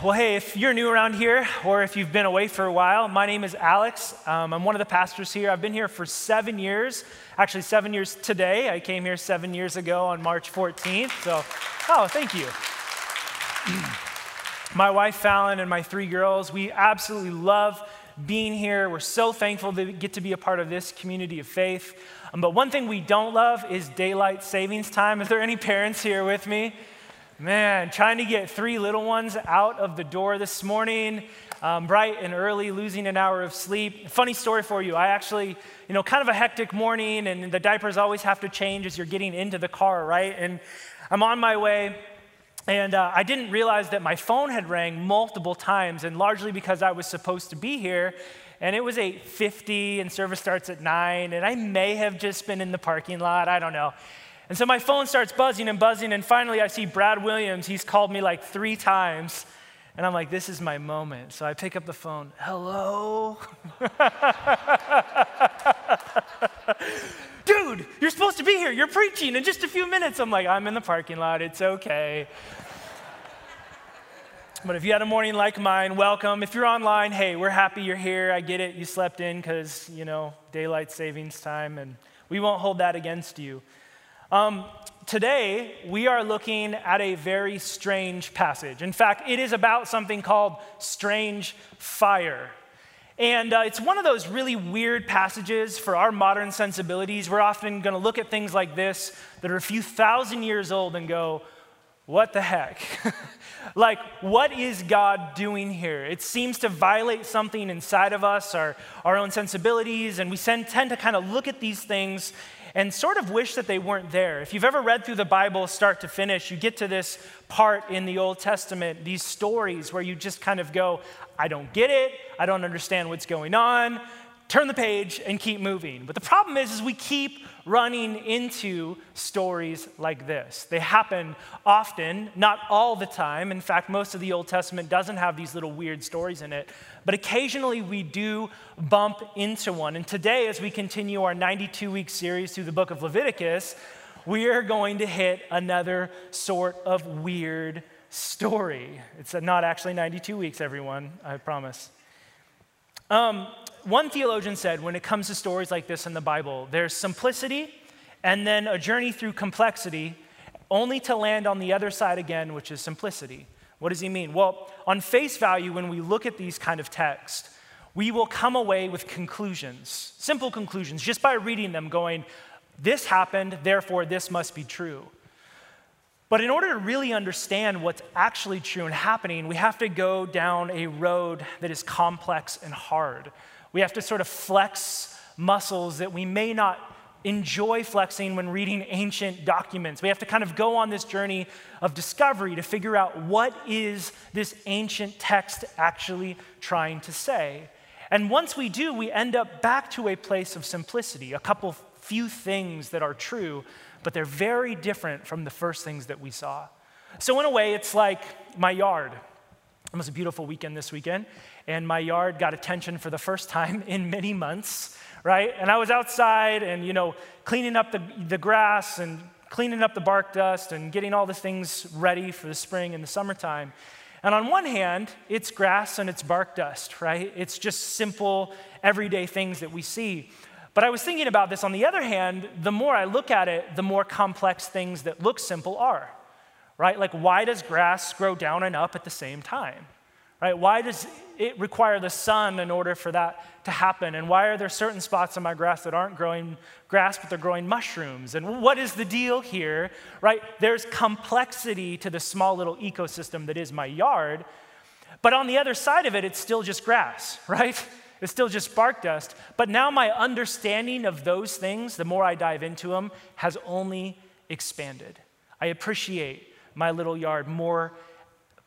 Well, hey, if you're new around here or if you've been away for a while, my name is Alex. Um, I'm one of the pastors here. I've been here for seven years, actually, seven years today. I came here seven years ago on March 14th. So, oh, thank you. my wife, Fallon, and my three girls, we absolutely love being here. We're so thankful to get to be a part of this community of faith. Um, but one thing we don't love is daylight savings time. Is there any parents here with me? Man, trying to get three little ones out of the door this morning, um, bright and early, losing an hour of sleep. Funny story for you. I actually, you know, kind of a hectic morning, and the diapers always have to change as you're getting into the car, right? And I'm on my way, and uh, I didn't realize that my phone had rang multiple times, and largely because I was supposed to be here. And it was 8:50, and service starts at 9, and I may have just been in the parking lot. I don't know. And so my phone starts buzzing and buzzing, and finally I see Brad Williams. He's called me like three times. And I'm like, this is my moment. So I pick up the phone. Hello? Dude, you're supposed to be here. You're preaching in just a few minutes. I'm like, I'm in the parking lot. It's okay. But if you had a morning like mine, welcome. If you're online, hey, we're happy you're here. I get it. You slept in because, you know, daylight savings time, and we won't hold that against you. Um, today, we are looking at a very strange passage. In fact, it is about something called strange fire. And uh, it's one of those really weird passages for our modern sensibilities. We're often going to look at things like this that are a few thousand years old and go, what the heck? like, what is God doing here? It seems to violate something inside of us, our, our own sensibilities, and we tend to kind of look at these things and sort of wish that they weren't there. If you've ever read through the Bible start to finish, you get to this part in the Old Testament, these stories where you just kind of go, I don't get it, I don't understand what's going on. Turn the page and keep moving. But the problem is, is we keep running into stories like this. They happen often, not all the time. In fact, most of the Old Testament doesn't have these little weird stories in it. But occasionally we do bump into one. And today, as we continue our 92 week series through the book of Leviticus, we are going to hit another sort of weird story. It's not actually 92 weeks, everyone, I promise. Um, one theologian said when it comes to stories like this in the Bible, there's simplicity and then a journey through complexity, only to land on the other side again, which is simplicity. What does he mean? Well, on face value, when we look at these kind of texts, we will come away with conclusions, simple conclusions, just by reading them, going, This happened, therefore this must be true. But in order to really understand what's actually true and happening, we have to go down a road that is complex and hard. We have to sort of flex muscles that we may not enjoy flexing when reading ancient documents. We have to kind of go on this journey of discovery to figure out what is this ancient text actually trying to say. And once we do, we end up back to a place of simplicity, a couple few things that are true, but they're very different from the first things that we saw. So, in a way, it's like my yard. It was a beautiful weekend this weekend, and my yard got attention for the first time in many months right? And I was outside and, you know, cleaning up the, the grass and cleaning up the bark dust and getting all the things ready for the spring and the summertime. And on one hand, it's grass and it's bark dust, right? It's just simple, everyday things that we see. But I was thinking about this on the other hand, the more I look at it, the more complex things that look simple are, right? Like, why does grass grow down and up at the same time? Right? Why does it require the sun in order for that to happen? And why are there certain spots on my grass that aren't growing grass, but they're growing mushrooms? And what is the deal here? Right? There's complexity to the small little ecosystem that is my yard. But on the other side of it, it's still just grass, right? It's still just bark dust. But now my understanding of those things, the more I dive into them, has only expanded. I appreciate my little yard more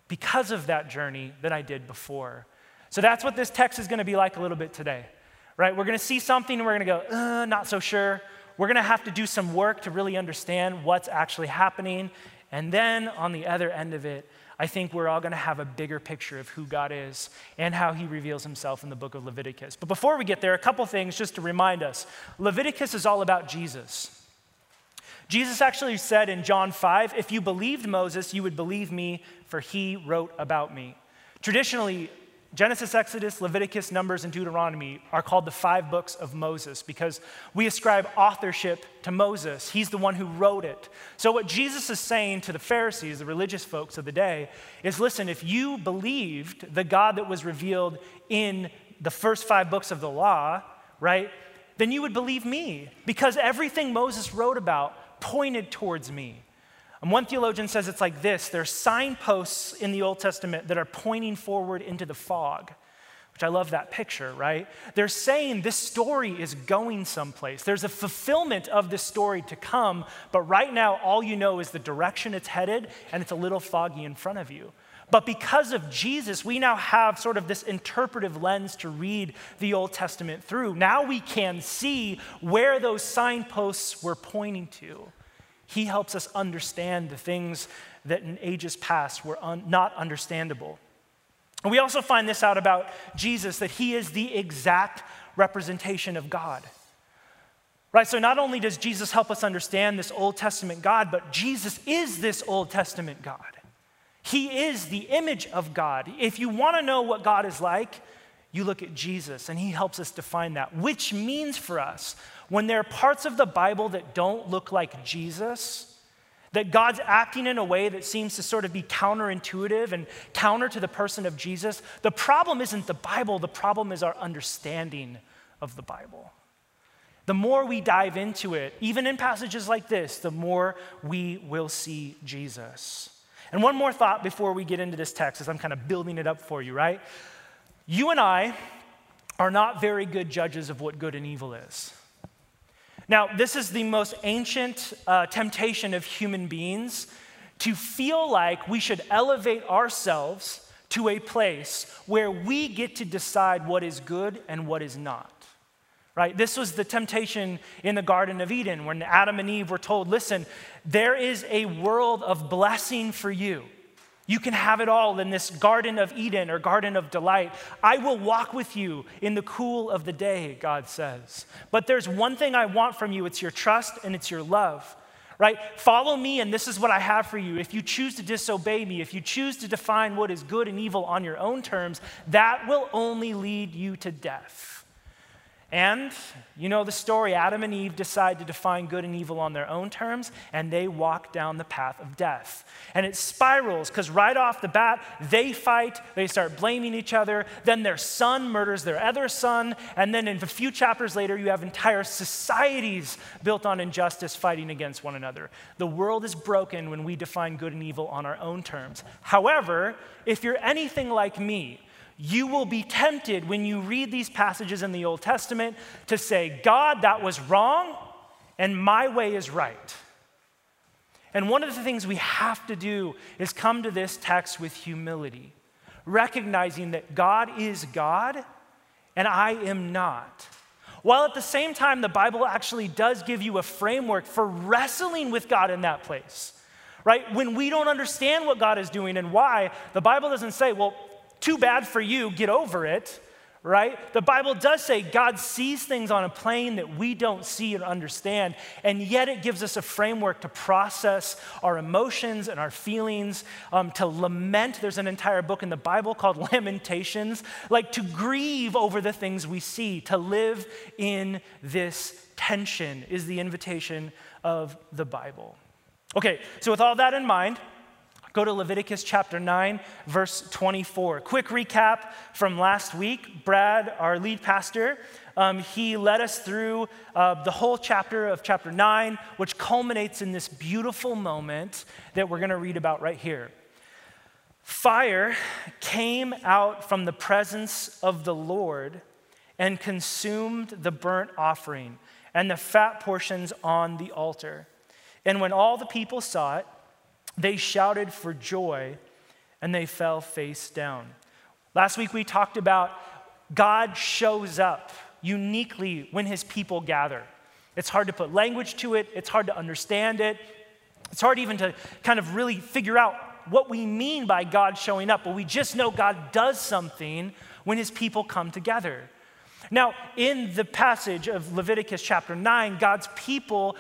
because of that journey than I did before. So that's what this text is going to be like a little bit today, right? We're going to see something and we're going to go, uh, not so sure. We're going to have to do some work to really understand what's actually happening. And then on the other end of it, I think we're all going to have a bigger picture of who God is and how he reveals himself in the book of Leviticus. But before we get there, a couple things just to remind us Leviticus is all about Jesus. Jesus actually said in John 5, if you believed Moses, you would believe me, for he wrote about me. Traditionally, Genesis, Exodus, Leviticus, Numbers, and Deuteronomy are called the five books of Moses because we ascribe authorship to Moses. He's the one who wrote it. So, what Jesus is saying to the Pharisees, the religious folks of the day, is listen, if you believed the God that was revealed in the first five books of the law, right, then you would believe me because everything Moses wrote about pointed towards me. And one theologian says it's like this there are signposts in the Old Testament that are pointing forward into the fog, which I love that picture, right? They're saying this story is going someplace. There's a fulfillment of this story to come, but right now, all you know is the direction it's headed, and it's a little foggy in front of you. But because of Jesus, we now have sort of this interpretive lens to read the Old Testament through. Now we can see where those signposts were pointing to. He helps us understand the things that in ages past were un- not understandable. And we also find this out about Jesus that he is the exact representation of God. Right? So not only does Jesus help us understand this Old Testament God, but Jesus is this Old Testament God. He is the image of God. If you want to know what God is like, you look at Jesus, and he helps us define that, which means for us when there are parts of the Bible that don't look like Jesus, that God's acting in a way that seems to sort of be counterintuitive and counter to the person of Jesus, the problem isn't the Bible, the problem is our understanding of the Bible. The more we dive into it, even in passages like this, the more we will see Jesus. And one more thought before we get into this text, as I'm kind of building it up for you, right? You and I are not very good judges of what good and evil is. Now, this is the most ancient uh, temptation of human beings to feel like we should elevate ourselves to a place where we get to decide what is good and what is not. Right? This was the temptation in the Garden of Eden when Adam and Eve were told, listen, there is a world of blessing for you. You can have it all in this Garden of Eden or Garden of Delight. I will walk with you in the cool of the day, God says. But there's one thing I want from you it's your trust and it's your love, right? Follow me, and this is what I have for you. If you choose to disobey me, if you choose to define what is good and evil on your own terms, that will only lead you to death. And you know the story Adam and Eve decide to define good and evil on their own terms, and they walk down the path of death. And it spirals because right off the bat, they fight, they start blaming each other. Then their son murders their other son. And then in a few chapters later, you have entire societies built on injustice fighting against one another. The world is broken when we define good and evil on our own terms. However, if you're anything like me, you will be tempted when you read these passages in the Old Testament to say, God, that was wrong, and my way is right. And one of the things we have to do is come to this text with humility, recognizing that God is God and I am not. While at the same time, the Bible actually does give you a framework for wrestling with God in that place, right? When we don't understand what God is doing and why, the Bible doesn't say, well, too bad for you, get over it, right? The Bible does say God sees things on a plane that we don't see or understand, and yet it gives us a framework to process our emotions and our feelings, um, to lament. There's an entire book in the Bible called Lamentations, like to grieve over the things we see, to live in this tension is the invitation of the Bible. Okay, so with all that in mind, Go to Leviticus chapter 9, verse 24. Quick recap from last week. Brad, our lead pastor, um, he led us through uh, the whole chapter of chapter 9, which culminates in this beautiful moment that we're going to read about right here. Fire came out from the presence of the Lord and consumed the burnt offering and the fat portions on the altar. And when all the people saw it, they shouted for joy and they fell face down. Last week we talked about God shows up uniquely when his people gather. It's hard to put language to it, it's hard to understand it, it's hard even to kind of really figure out what we mean by God showing up, but we just know God does something when his people come together. Now, in the passage of Leviticus chapter 9, God's people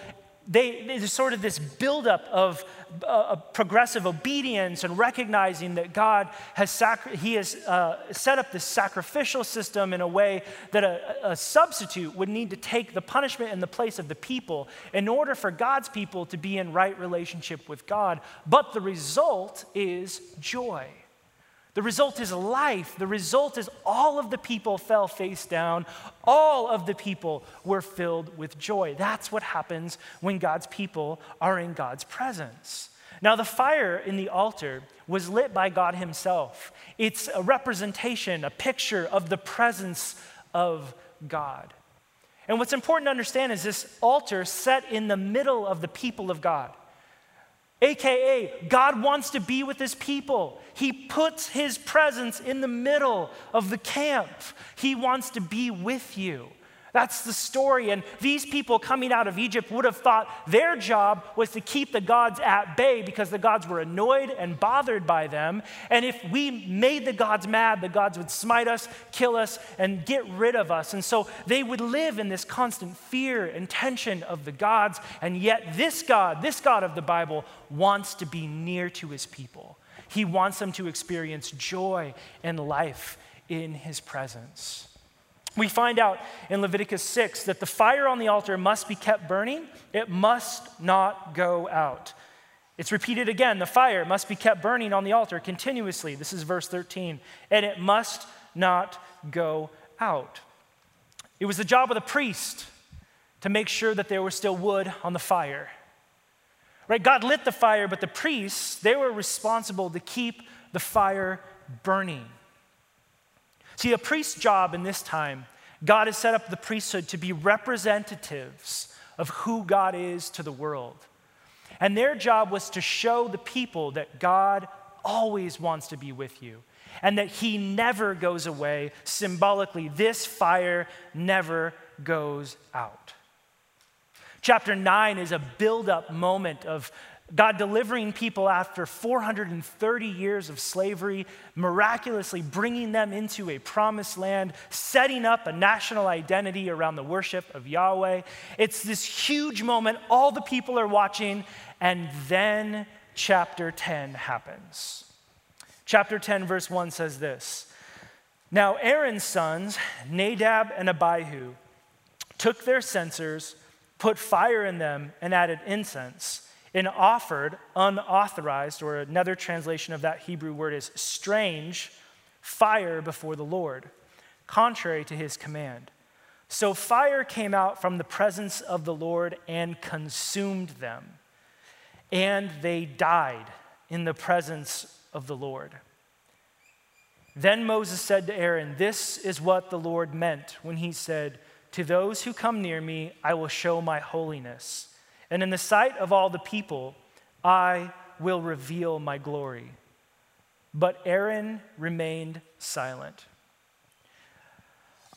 they, there's sort of this buildup of uh, progressive obedience and recognizing that God has, sacri- he has uh, set up this sacrificial system in a way that a, a substitute would need to take the punishment in the place of the people in order for God's people to be in right relationship with God. But the result is joy. The result is life. The result is all of the people fell face down. All of the people were filled with joy. That's what happens when God's people are in God's presence. Now, the fire in the altar was lit by God Himself. It's a representation, a picture of the presence of God. And what's important to understand is this altar set in the middle of the people of God. AKA, God wants to be with his people. He puts his presence in the middle of the camp. He wants to be with you. That's the story. And these people coming out of Egypt would have thought their job was to keep the gods at bay because the gods were annoyed and bothered by them. And if we made the gods mad, the gods would smite us, kill us, and get rid of us. And so they would live in this constant fear and tension of the gods. And yet, this God, this God of the Bible, wants to be near to his people. He wants them to experience joy and life in his presence. We find out in Leviticus 6 that the fire on the altar must be kept burning, it must not go out. It's repeated again the fire must be kept burning on the altar continuously. This is verse 13. And it must not go out. It was the job of the priest to make sure that there was still wood on the fire. Right? God lit the fire, but the priests, they were responsible to keep the fire burning. See, a priest's job in this time, God has set up the priesthood to be representatives of who God is to the world. And their job was to show the people that God always wants to be with you and that he never goes away. Symbolically, this fire never goes out. Chapter 9 is a build up moment of God delivering people after 430 years of slavery, miraculously bringing them into a promised land, setting up a national identity around the worship of Yahweh. It's this huge moment. All the people are watching, and then chapter 10 happens. Chapter 10, verse 1 says this Now Aaron's sons, Nadab and Abihu, took their censers, put fire in them, and added incense and offered unauthorized, or another translation of that Hebrew word is strange, fire before the Lord, contrary to his command. So fire came out from the presence of the Lord and consumed them, and they died in the presence of the Lord. Then Moses said to Aaron, This is what the Lord meant when he said, To those who come near me, I will show my holiness and in the sight of all the people, I will reveal my glory. But Aaron remained silent.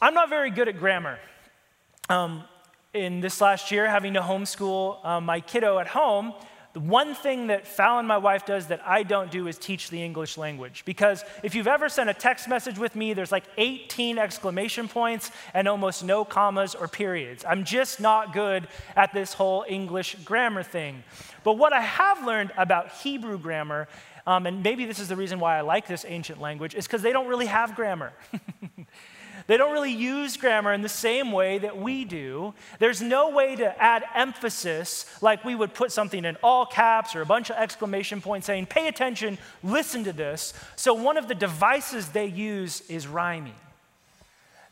I'm not very good at grammar. Um, in this last year, having to homeschool um, my kiddo at home, the one thing that Fallon, my wife, does that I don't do is teach the English language. Because if you've ever sent a text message with me, there's like 18 exclamation points and almost no commas or periods. I'm just not good at this whole English grammar thing. But what I have learned about Hebrew grammar, um, and maybe this is the reason why I like this ancient language, is because they don't really have grammar. They don't really use grammar in the same way that we do. There's no way to add emphasis like we would put something in all caps or a bunch of exclamation points saying, pay attention, listen to this. So, one of the devices they use is rhyming.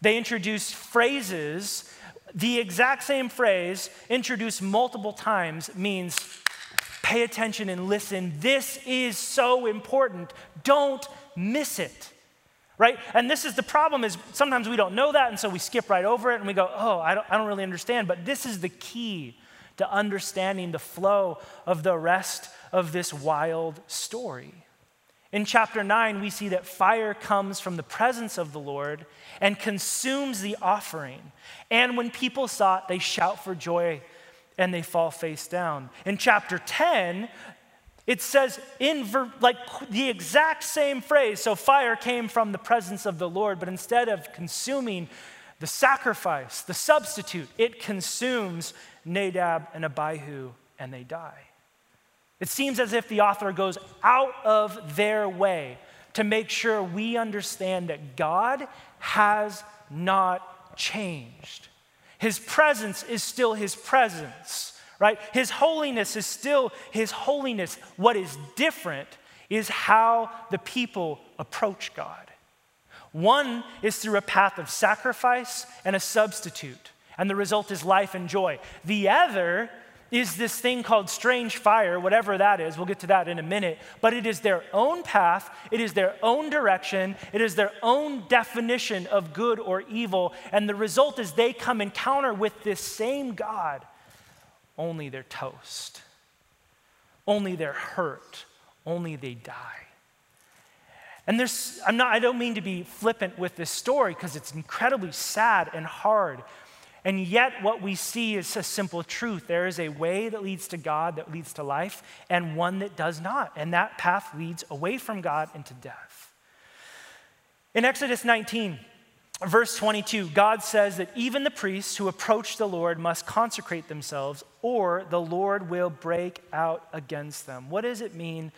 They introduce phrases, the exact same phrase, introduced multiple times, means pay attention and listen. This is so important. Don't miss it right? And this is the problem is sometimes we don't know that, and so we skip right over it and we go, oh, I don't, I don't really understand. But this is the key to understanding the flow of the rest of this wild story. In chapter 9, we see that fire comes from the presence of the Lord and consumes the offering. And when people saw it, they shout for joy and they fall face down. In chapter 10, it says in ver- like the exact same phrase. So fire came from the presence of the Lord, but instead of consuming the sacrifice, the substitute, it consumes Nadab and Abihu, and they die. It seems as if the author goes out of their way to make sure we understand that God has not changed. His presence is still His presence, right? His holiness is still His holiness. What is different is how the people approach God. One is through a path of sacrifice and a substitute, and the result is life and joy. The other is this thing called strange fire, whatever that is. We'll get to that in a minute. But it is their own path, it is their own direction, it is their own definition of good or evil. And the result is they come encounter with this same God, only they're toast, only they're hurt, only they die. And there's, I'm not, I don't mean to be flippant with this story because it's incredibly sad and hard. And yet, what we see is a simple truth. There is a way that leads to God, that leads to life, and one that does not. And that path leads away from God into death. In Exodus 19, verse 22, God says that even the priests who approach the Lord must consecrate themselves, or the Lord will break out against them. What does it mean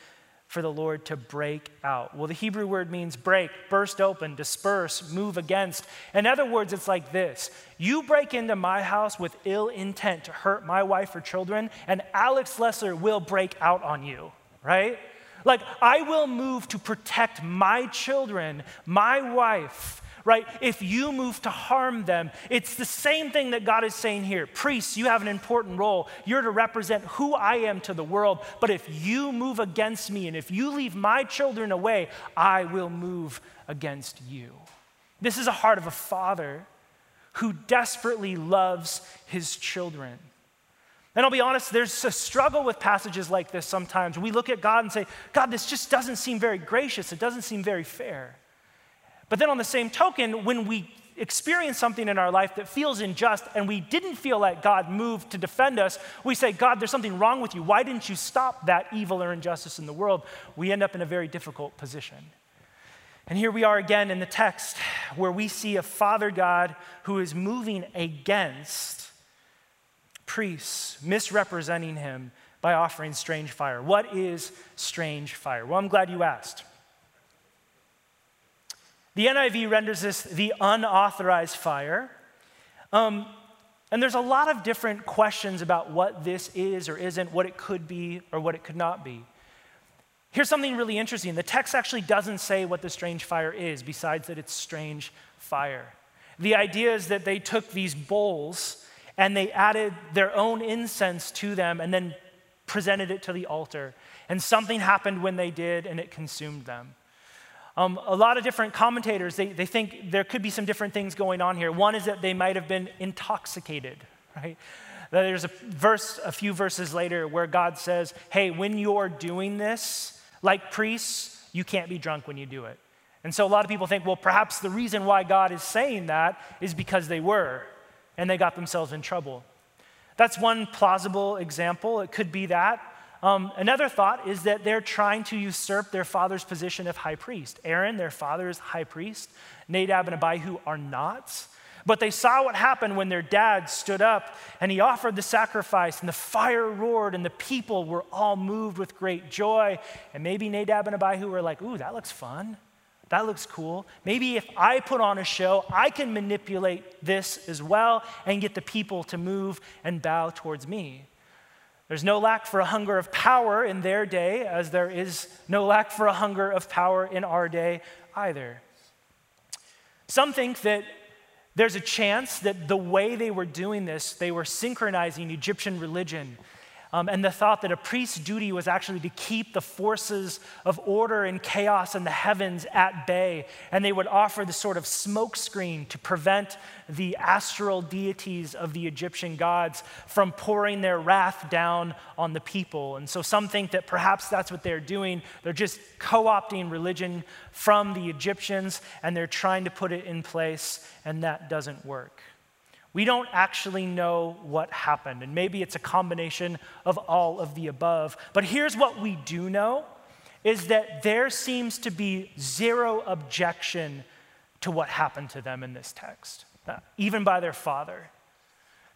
for the Lord to break out? Well, the Hebrew word means break, burst open, disperse, move against. In other words, it's like this You break into my house with ill intent to hurt my wife or children, and Alex Lesser will break out on you, right? Like, I will move to protect my children, my wife, right? If you move to harm them, it's the same thing that God is saying here. Priests, you have an important role. You're to represent who I am to the world. But if you move against me and if you leave my children away, I will move against you. This is a heart of a father who desperately loves his children. And I'll be honest, there's a struggle with passages like this sometimes. We look at God and say, God, this just doesn't seem very gracious. It doesn't seem very fair. But then, on the same token, when we experience something in our life that feels unjust and we didn't feel like God moved to defend us, we say, God, there's something wrong with you. Why didn't you stop that evil or injustice in the world? We end up in a very difficult position. And here we are again in the text where we see a Father God who is moving against priests, misrepresenting him by offering strange fire. What is strange fire? Well, I'm glad you asked. The NIV renders this the unauthorized fire. Um, and there's a lot of different questions about what this is or isn't, what it could be or what it could not be. Here's something really interesting the text actually doesn't say what the strange fire is, besides that it's strange fire. The idea is that they took these bowls and they added their own incense to them and then presented it to the altar. And something happened when they did, and it consumed them. Um, a lot of different commentators, they, they think there could be some different things going on here. One is that they might have been intoxicated, right? There's a verse, a few verses later, where God says, hey, when you're doing this, like priests, you can't be drunk when you do it. And so a lot of people think, well, perhaps the reason why God is saying that is because they were, and they got themselves in trouble. That's one plausible example. It could be that. Um, another thought is that they're trying to usurp their father's position of high priest. Aaron, their father, is high priest. Nadab and Abihu are not. But they saw what happened when their dad stood up and he offered the sacrifice, and the fire roared, and the people were all moved with great joy. And maybe Nadab and Abihu were like, Ooh, that looks fun. That looks cool. Maybe if I put on a show, I can manipulate this as well and get the people to move and bow towards me. There's no lack for a hunger of power in their day, as there is no lack for a hunger of power in our day either. Some think that there's a chance that the way they were doing this, they were synchronizing Egyptian religion um, and the thought that a priest's duty was actually to keep the forces of order and chaos in the heavens at bay. And they would offer the sort of smokescreen to prevent the astral deities of the Egyptian gods from pouring their wrath down on the people. And so some think that perhaps that's what they're doing. They're just co opting religion from the Egyptians and they're trying to put it in place, and that doesn't work. We don't actually know what happened, and maybe it's a combination of all of the above. But here's what we do know is that there seems to be zero objection to what happened to them in this text, uh, even by their father.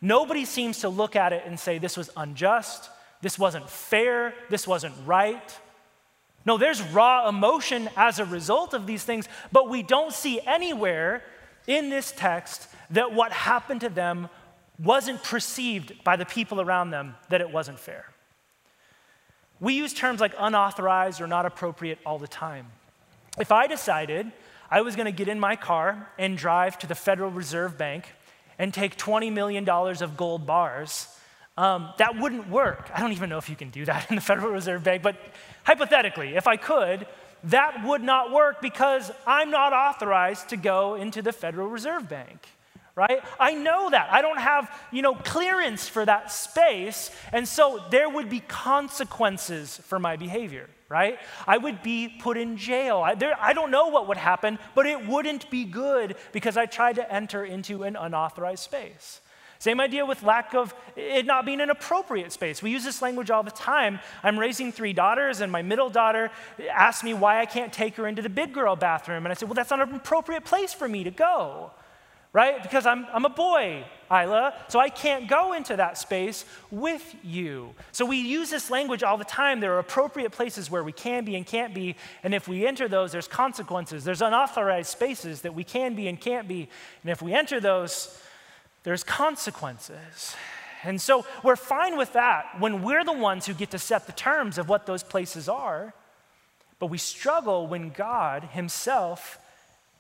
Nobody seems to look at it and say, this was unjust, this wasn't fair, this wasn't right. No, there's raw emotion as a result of these things, but we don't see anywhere in this text that what happened to them wasn't perceived by the people around them that it wasn't fair. We use terms like unauthorized or not appropriate all the time. If I decided I was going to get in my car and drive to the Federal Reserve Bank and take $20 million of gold bars, um, that wouldn't work. I don't even know if you can do that in the Federal Reserve Bank, but hypothetically, if I could, that would not work because I'm not authorized to go into the Federal Reserve Bank right? I know that. I don't have, you know, clearance for that space, and so there would be consequences for my behavior, right? I would be put in jail. I, there, I don't know what would happen, but it wouldn't be good because I tried to enter into an unauthorized space. Same idea with lack of it not being an appropriate space. We use this language all the time. I'm raising three daughters, and my middle daughter asked me why I can't take her into the big girl bathroom. And I said, Well, that's not an appropriate place for me to go right? Because I'm, I'm a boy, Isla, so I can't go into that space with you. So we use this language all the time. There are appropriate places where we can be and can't be, and if we enter those, there's consequences. There's unauthorized spaces that we can be and can't be, and if we enter those, there's consequences. And so we're fine with that when we're the ones who get to set the terms of what those places are. But we struggle when God Himself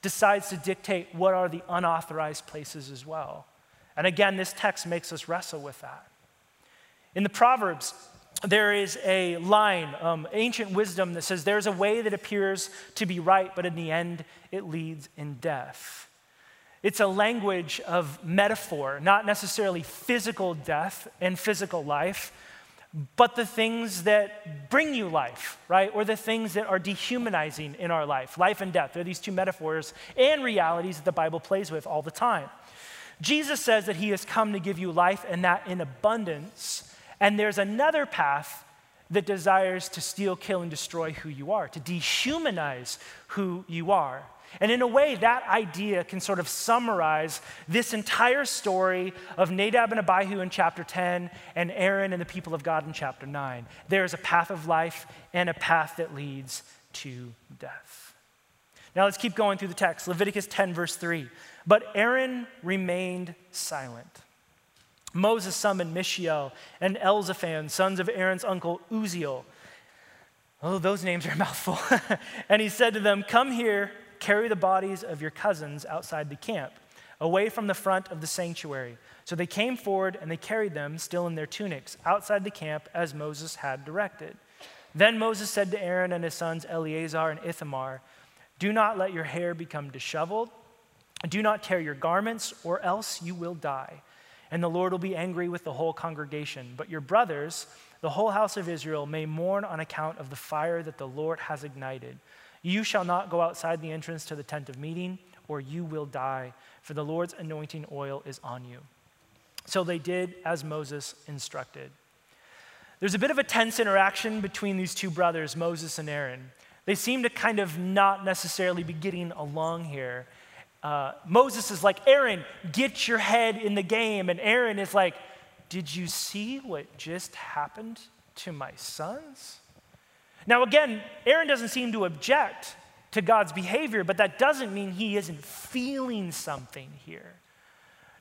decides to dictate what are the unauthorized places as well. And again, this text makes us wrestle with that. In the Proverbs, there is a line, um, ancient wisdom, that says, There's a way that appears to be right, but in the end, it leads in death. It's a language of metaphor, not necessarily physical death and physical life, but the things that bring you life, right? Or the things that are dehumanizing in our life. Life and death. They're these two metaphors and realities that the Bible plays with all the time. Jesus says that he has come to give you life and that in abundance. And there's another path that desires to steal, kill, and destroy who you are, to dehumanize who you are. And in a way, that idea can sort of summarize this entire story of Nadab and Abihu in chapter 10 and Aaron and the people of God in chapter 9. There is a path of life and a path that leads to death. Now let's keep going through the text. Leviticus 10, verse 3. But Aaron remained silent. Moses summoned Mishael and Elzaphan, sons of Aaron's uncle Uzziel. Oh, those names are a mouthful. and he said to them, Come here Carry the bodies of your cousins outside the camp, away from the front of the sanctuary. So they came forward and they carried them, still in their tunics, outside the camp as Moses had directed. Then Moses said to Aaron and his sons Eleazar and Ithamar, Do not let your hair become disheveled. Do not tear your garments, or else you will die. And the Lord will be angry with the whole congregation. But your brothers, the whole house of Israel, may mourn on account of the fire that the Lord has ignited. You shall not go outside the entrance to the tent of meeting, or you will die, for the Lord's anointing oil is on you. So they did as Moses instructed. There's a bit of a tense interaction between these two brothers, Moses and Aaron. They seem to kind of not necessarily be getting along here. Uh, Moses is like, Aaron, get your head in the game. And Aaron is like, Did you see what just happened to my sons? Now, again, Aaron doesn't seem to object to God's behavior, but that doesn't mean he isn't feeling something here.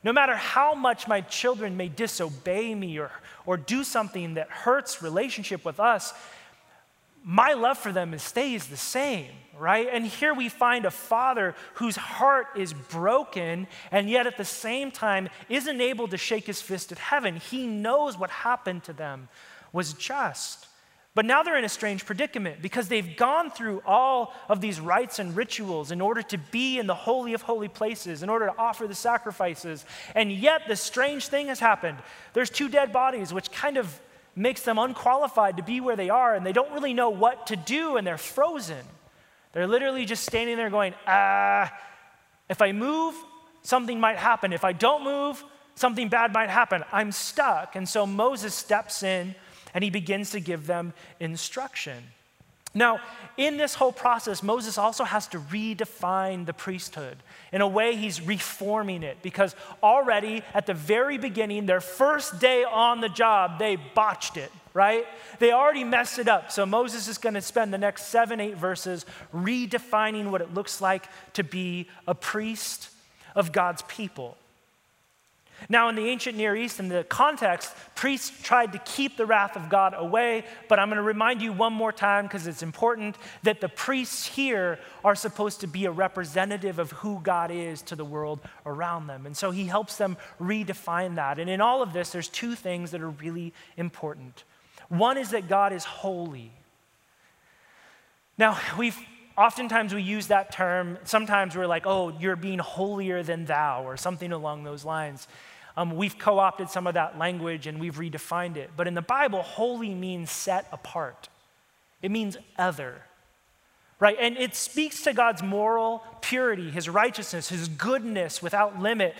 No matter how much my children may disobey me or, or do something that hurts relationship with us, my love for them stays the same, right? And here we find a father whose heart is broken and yet at the same time isn't able to shake his fist at heaven. He knows what happened to them was just. But now they're in a strange predicament because they've gone through all of these rites and rituals in order to be in the Holy of Holy Places, in order to offer the sacrifices. And yet, the strange thing has happened. There's two dead bodies, which kind of makes them unqualified to be where they are, and they don't really know what to do, and they're frozen. They're literally just standing there going, ah, if I move, something might happen. If I don't move, something bad might happen. I'm stuck. And so Moses steps in and he begins to give them instruction. Now, in this whole process, Moses also has to redefine the priesthood. In a way, he's reforming it because already at the very beginning, their first day on the job, they botched it, right? They already messed it up. So Moses is going to spend the next seven, eight verses redefining what it looks like to be a priest of God's people. Now, in the ancient Near East, in the context, priests tried to keep the wrath of God away, but I'm going to remind you one more time because it's important that the priests here are supposed to be a representative of who God is to the world around them. And so he helps them redefine that. And in all of this, there's two things that are really important. One is that God is holy. Now, we've oftentimes we use that term. Sometimes we're like, oh, you're being holier than thou, or something along those lines. Um, we've co opted some of that language and we've redefined it. But in the Bible, holy means set apart, it means other. Right? And it speaks to God's moral purity, his righteousness, his goodness without limit.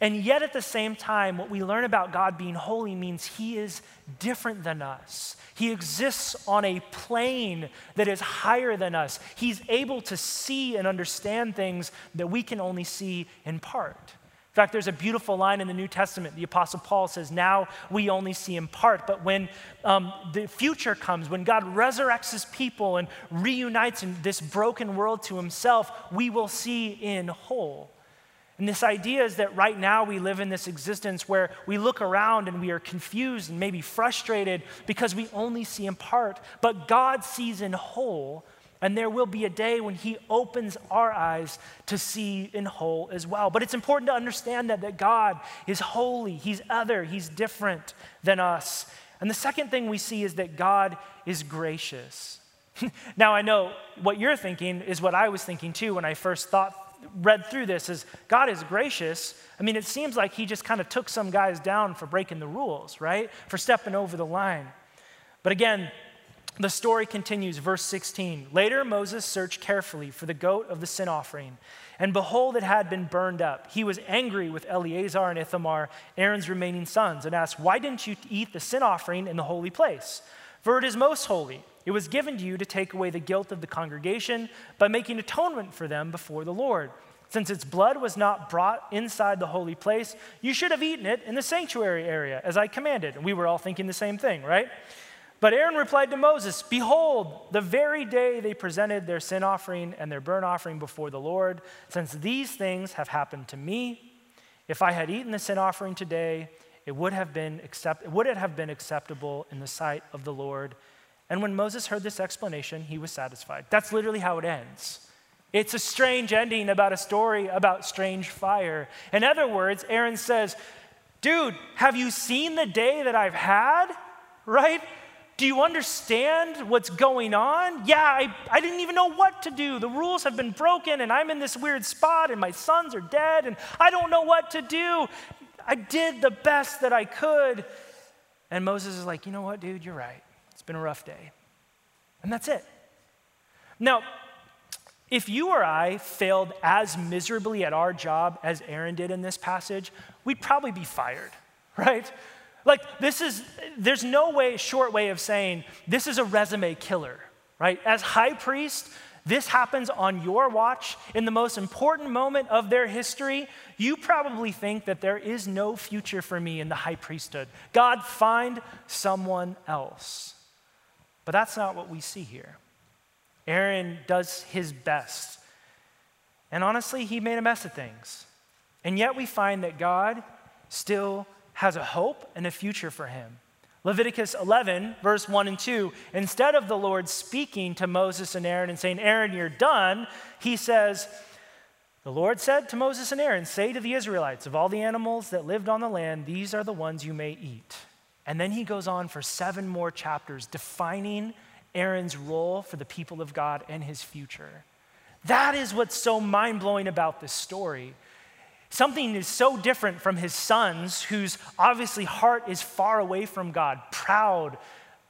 And yet, at the same time, what we learn about God being holy means he is different than us. He exists on a plane that is higher than us. He's able to see and understand things that we can only see in part. In fact, there's a beautiful line in the New Testament. The Apostle Paul says, Now we only see in part, but when um, the future comes, when God resurrects his people and reunites in this broken world to himself, we will see in whole. And this idea is that right now we live in this existence where we look around and we are confused and maybe frustrated because we only see in part, but God sees in whole and there will be a day when He opens our eyes to see in whole as well. But it's important to understand that, that God is holy, He's other, He's different than us. And the second thing we see is that God is gracious. now, I know what you're thinking is what I was thinking too when I first thought, read through this is God is gracious. I mean, it seems like he just kind of took some guys down for breaking the rules, right? For stepping over the line. But again, the story continues, verse 16. Later, Moses searched carefully for the goat of the sin offering, and behold, it had been burned up. He was angry with Eleazar and Ithamar, Aaron's remaining sons, and asked, Why didn't you eat the sin offering in the holy place? For it is most holy. It was given to you to take away the guilt of the congregation by making atonement for them before the Lord. Since its blood was not brought inside the holy place, you should have eaten it in the sanctuary area, as I commanded. And we were all thinking the same thing, right? But Aaron replied to Moses, Behold, the very day they presented their sin offering and their burnt offering before the Lord, since these things have happened to me, if I had eaten the sin offering today, it would have been accept, would it have been acceptable in the sight of the Lord? And when Moses heard this explanation, he was satisfied. That's literally how it ends. It's a strange ending about a story about strange fire. In other words, Aaron says, Dude, have you seen the day that I've had? Right? Do you understand what's going on? Yeah, I, I didn't even know what to do. The rules have been broken, and I'm in this weird spot, and my sons are dead, and I don't know what to do. I did the best that I could. And Moses is like, you know what, dude, you're right. Been a rough day. And that's it. Now, if you or I failed as miserably at our job as Aaron did in this passage, we'd probably be fired, right? Like, this is, there's no way, short way of saying this is a resume killer, right? As high priest, this happens on your watch in the most important moment of their history. You probably think that there is no future for me in the high priesthood. God, find someone else. But that's not what we see here. Aaron does his best. And honestly, he made a mess of things. And yet we find that God still has a hope and a future for him. Leviticus 11, verse 1 and 2, instead of the Lord speaking to Moses and Aaron and saying, Aaron, you're done, he says, The Lord said to Moses and Aaron, Say to the Israelites, of all the animals that lived on the land, these are the ones you may eat. And then he goes on for seven more chapters defining Aaron's role for the people of God and his future. That is what's so mind blowing about this story Something is so different from his sons, whose obviously heart is far away from God, proud.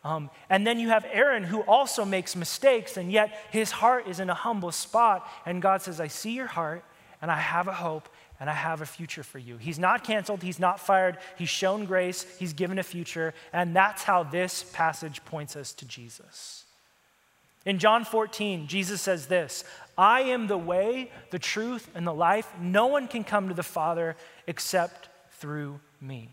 Um, and then you have Aaron, who also makes mistakes, and yet his heart is in a humble spot. And God says, I see your heart, and I have a hope, and I have a future for you. He's not canceled, he's not fired, he's shown grace, he's given a future, and that's how this passage points us to Jesus. In John 14, Jesus says this I am the way, the truth, and the life. No one can come to the Father except through me.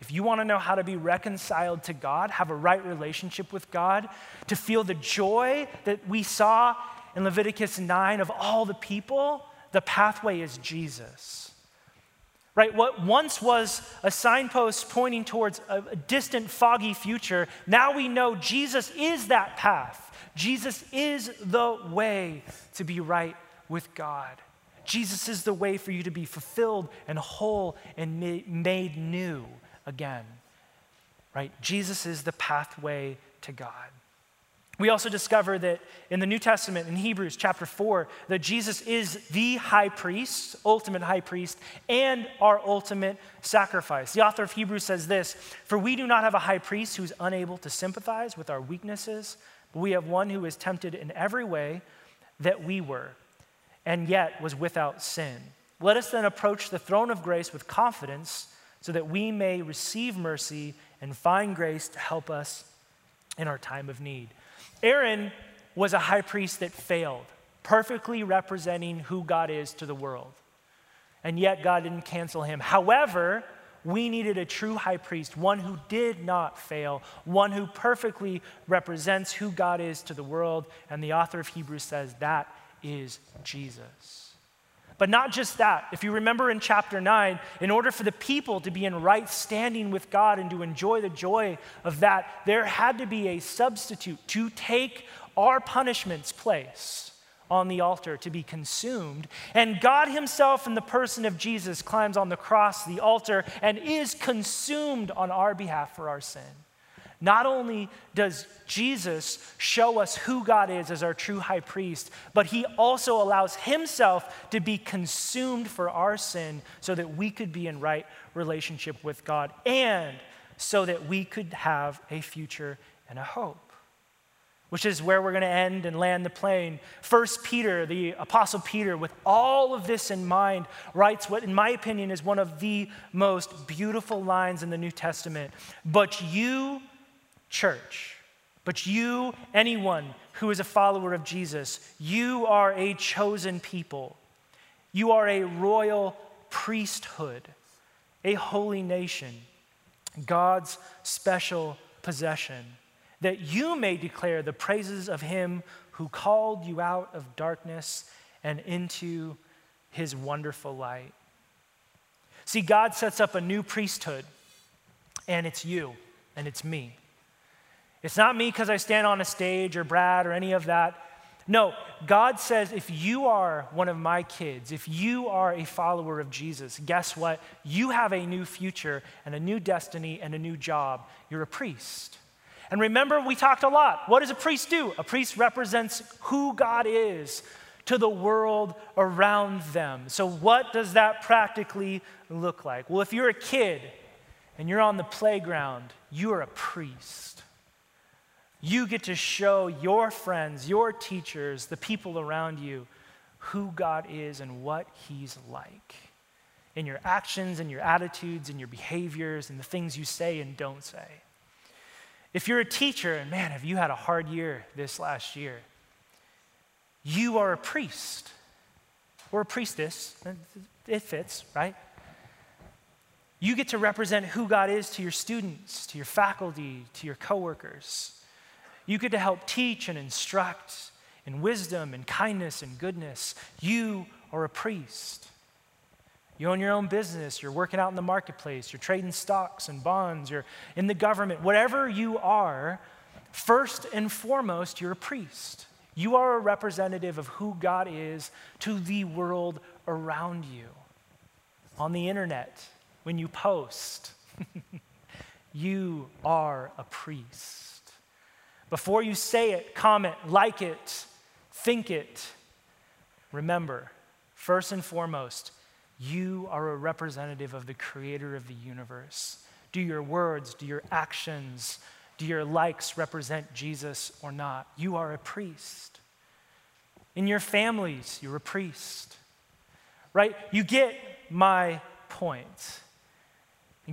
If you want to know how to be reconciled to God, have a right relationship with God, to feel the joy that we saw in Leviticus 9 of all the people, the pathway is Jesus. Right? What once was a signpost pointing towards a, distant, foggy future, now we know Jesus is that path. Jesus is the way to be right with God. Jesus is the way for you to be fulfilled and whole and made new again. Right? Jesus is the pathway to God. We also discover that in the New Testament, in Hebrews chapter 4, that Jesus is the high priest, ultimate high priest, and our ultimate sacrifice. The author of Hebrews says this For we do not have a high priest who is unable to sympathize with our weaknesses, but we have one who is tempted in every way that we were, and yet was without sin. Let us then approach the throne of grace with confidence so that we may receive mercy and find grace to help us in our time of need. Aaron was a high priest that failed, perfectly representing who God is to the world. And yet God didn't cancel him. However, we needed a true high priest, one who did not fail, one who perfectly represents who God is to the world. And the author of Hebrews says that is Jesus. But not just that. If you remember in chapter 9, in order for the people to be in right standing with God and to enjoy the joy of that, there had to be a substitute to take our punishment's place on the altar to be consumed. And God Himself, in the person of Jesus, climbs on the cross, the altar, and is consumed on our behalf for our sin. Not only does Jesus show us who God is as our true high priest, but he also allows himself to be consumed for our sin so that we could be in right relationship with God and so that we could have a future and a hope. Which is where we're going to end and land the plane. First Peter, the Apostle Peter, with all of this in mind, writes what, in my opinion, is one of the most beautiful lines in the New Testament. But you, church. But you, anyone who is a follower of Jesus, you are a chosen people. You are a royal priesthood, a holy nation, God's special possession, that you may declare the praises of him who called you out of darkness and into his wonderful light. See, God sets up a new priesthood, and it's you and it's me. It's not me because I stand on a stage or Brad or any of that. No, God says if you are one of my kids, if you are a follower of Jesus, guess what? You have a new future and a new destiny and a new job. You're a priest. And remember, we talked a lot. What does a priest do? A priest represents who God is to the world around them. So, what does that practically look like? Well, if you're a kid and you're on the playground, you are a priest. You get to show your friends, your teachers, the people around you who God is and what He's like in your actions and your attitudes and your behaviors and the things you say and don't say. If you're a teacher, and man, have you had a hard year this last year? You are a priest or a priestess. It fits, right? You get to represent who God is to your students, to your faculty, to your coworkers. You get to help teach and instruct in wisdom and kindness and goodness. You are a priest. You own your own business, you're working out in the marketplace, you're trading stocks and bonds, you're in the government, whatever you are, first and foremost, you're a priest. You are a representative of who God is to the world around you. On the internet, when you post, you are a priest. Before you say it, comment, like it, think it. Remember, first and foremost, you are a representative of the creator of the universe. Do your words, do your actions, do your likes represent Jesus or not? You are a priest. In your families, you're a priest. Right? You get my point.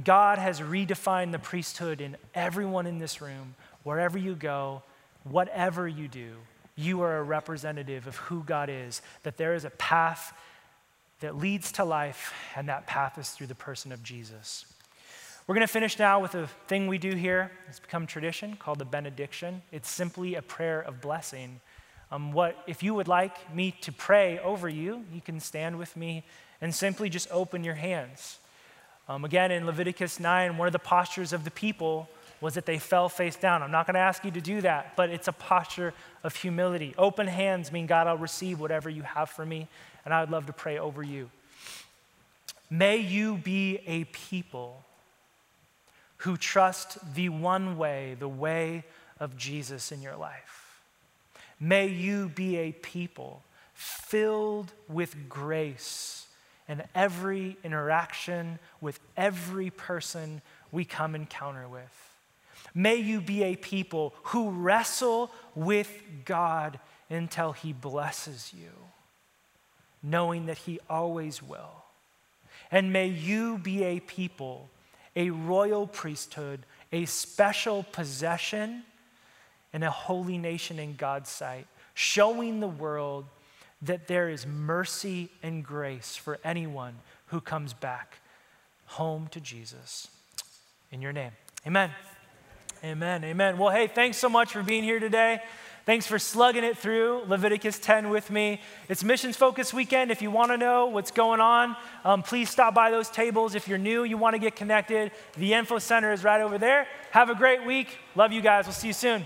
God has redefined the priesthood in everyone in this room wherever you go, whatever you do, you are a representative of who God is, that there is a path that leads to life, and that path is through the person of Jesus. We're going to finish now with a thing we do here. It's become tradition called the benediction. It's simply a prayer of blessing. Um, what, if you would like me to pray over you, you can stand with me and simply just open your hands. Um, again, in Leviticus 9, one of the postures of the people was that they fell face down. I'm not going to ask you to do that, but it's a posture of humility. Open hands mean, God, I'll receive whatever you have for me, and I would love to pray over you. May you be a people who trust the one way, the way of Jesus in your life. May you be a people filled with grace in every interaction with every person we come encounter with. May you be a people who wrestle with God until He blesses you, knowing that He always will. And may you be a people, a royal priesthood, a special possession, and a holy nation in God's sight, showing the world that there is mercy and grace for anyone who comes back home to Jesus. In your name, amen. Amen. Amen. Well, hey, thanks so much for being here today. Thanks for slugging it through Leviticus 10 with me. It's Missions Focus Weekend. If you want to know what's going on, um, please stop by those tables. If you're new, you want to get connected, the Info Center is right over there. Have a great week. Love you guys. We'll see you soon.